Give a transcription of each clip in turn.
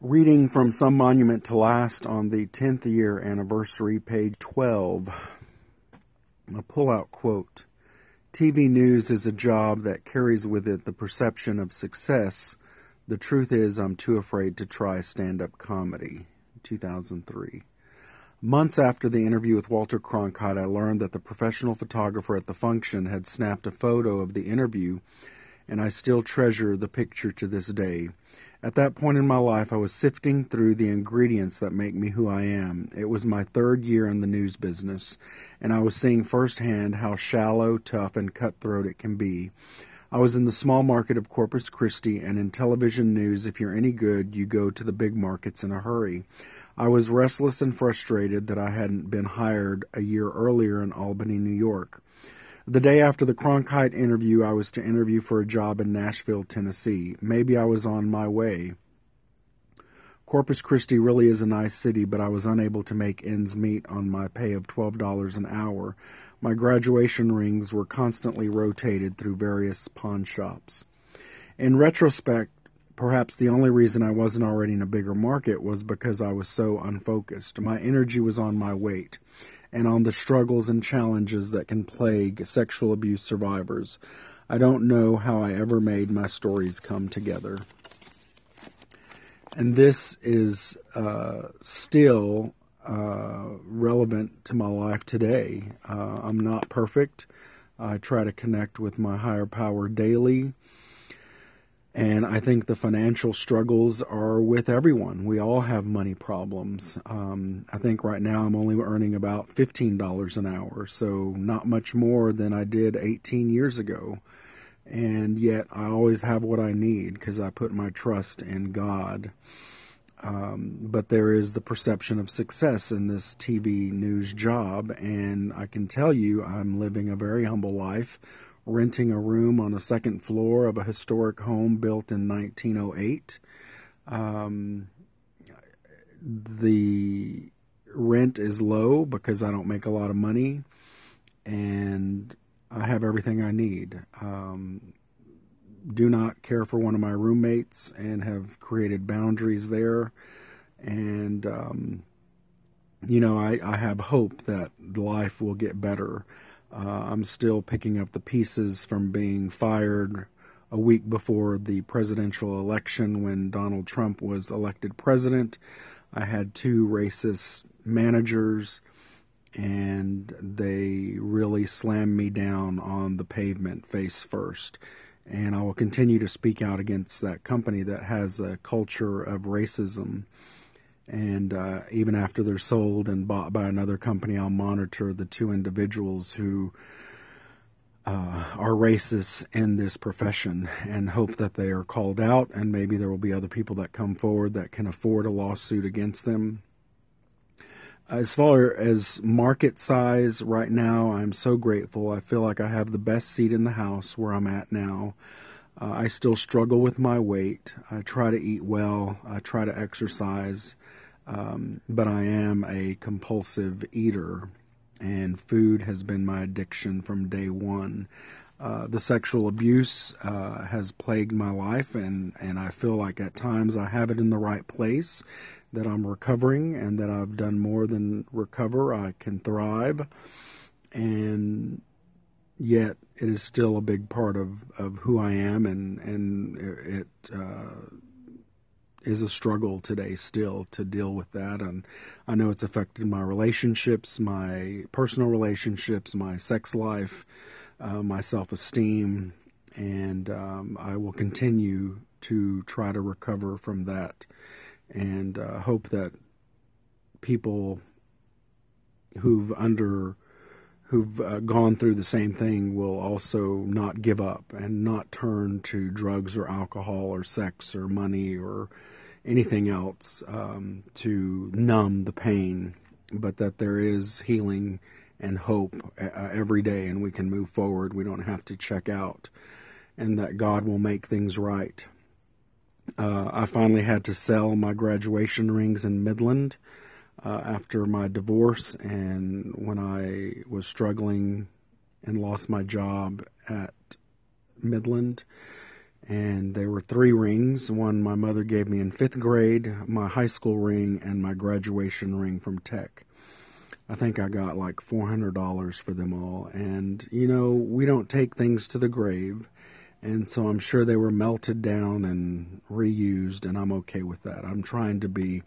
Reading from Some Monument to Last on the 10th year anniversary, page 12. A pull-out quote. TV news is a job that carries with it the perception of success. The truth is, I'm too afraid to try stand-up comedy. 2003. Months after the interview with Walter Cronkite, I learned that the professional photographer at the function had snapped a photo of the interview, and I still treasure the picture to this day. At that point in my life, I was sifting through the ingredients that make me who I am. It was my third year in the news business, and I was seeing firsthand how shallow, tough, and cutthroat it can be. I was in the small market of Corpus Christi, and in television news, if you're any good, you go to the big markets in a hurry. I was restless and frustrated that I hadn't been hired a year earlier in Albany, New York. The day after the Cronkite interview, I was to interview for a job in Nashville, Tennessee. Maybe I was on my way. Corpus Christi really is a nice city, but I was unable to make ends meet on my pay of $12 an hour. My graduation rings were constantly rotated through various pawn shops. In retrospect, perhaps the only reason I wasn't already in a bigger market was because I was so unfocused. My energy was on my weight and on the struggles and challenges that can plague sexual abuse survivors. I don't know how I ever made my stories come together. And this is uh, still uh, relevant to my life today. Uh, I'm not perfect. I try to connect with my higher power daily. And I think the financial struggles are with everyone. We all have money problems. Um, I think right now I'm only earning about $15 an hour, so not much more than I did 18 years ago. And yet I always have what I need because I put my trust in God. Um, but there is the perception of success in this TV news job, and I can tell you I'm living a very humble life renting a room on the second floor of a historic home built in 1908. Um, the rent is low because I don't make a lot of money, and I have everything I need. Um, do not care for one of my roommates and have created boundaries there. And, um, you know, I, I have hope that life will get better. Uh, I'm still picking up the pieces from being fired a week before the presidential election when Donald Trump was elected president. I had two racist managers, and they really slammed me down on the pavement face first. And I will continue to speak out against that company that has a culture of racism and uh, even after they're sold and bought by another company, I'll monitor the two individuals who uh, are racists in this profession and hope that they are called out. And maybe there will be other people that come forward that can afford a lawsuit against them. As far as market size right now, I'm so grateful. I feel like I have the best seat in the house where I'm at now. Uh, I still struggle with my weight. I try to eat well. I try to exercise. Um, but I am a compulsive eater, and food has been my addiction from day one. Uh, the sexual abuse uh, has plagued my life, and, and I feel like at times I have it in the right place, that I'm recovering, and that I've done more than recover. I can thrive, and yet it is still a big part of, of who I am, and and it uh, is a struggle today still to deal with that. And I know it's affected my relationships, my personal relationships, my sex life, uh, my self esteem. And um, I will continue to try to recover from that and uh, hope that people who've under who've uh, gone through the same thing will also not give up and not turn to drugs or alcohol or sex or money or anything else um, to numb the pain, but that there is healing and hope uh, every day and we can move forward. We don't have to check out, and that God will make things right. Uh, I finally had to sell my graduation rings in Midland uh, after my divorce, and when I was struggling and lost my job at Midland and there were three rings. One my mother gave me in fifth grade, my high school ring, and my graduation ring from Tech. I think I got like $400 for them all. And, you know, we don't take things to the grave. And so I'm sure they were melted down and reused, and I'm okay with that. I'm trying to be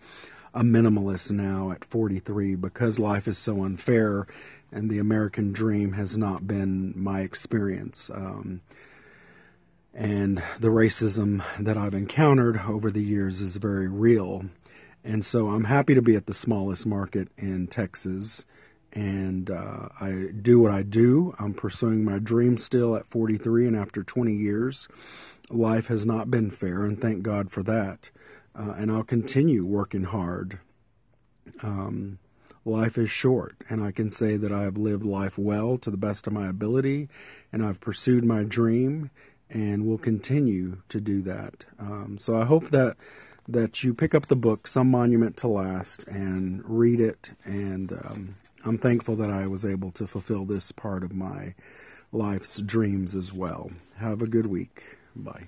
a minimalist now at 43 because life is so unfair and the American dream has not been my experience. Um, and the racism that I've encountered over the years is very real. And so I'm happy to be at the smallest market in Texas. And uh, I do what I do. I'm pursuing my dream still at 43 and after 20 years. Life has not been fair, and thank God for that. Uh, and I'll continue working hard. Um, life is short, and I can say that I have lived life well to the best of my ability, and I've pursued my dream, and will continue to do that. Um, so I hope that that you pick up the book, Some Monument to Last, and read it. And um, I'm thankful that I was able to fulfill this part of my life's dreams as well. Have a good week. Bye.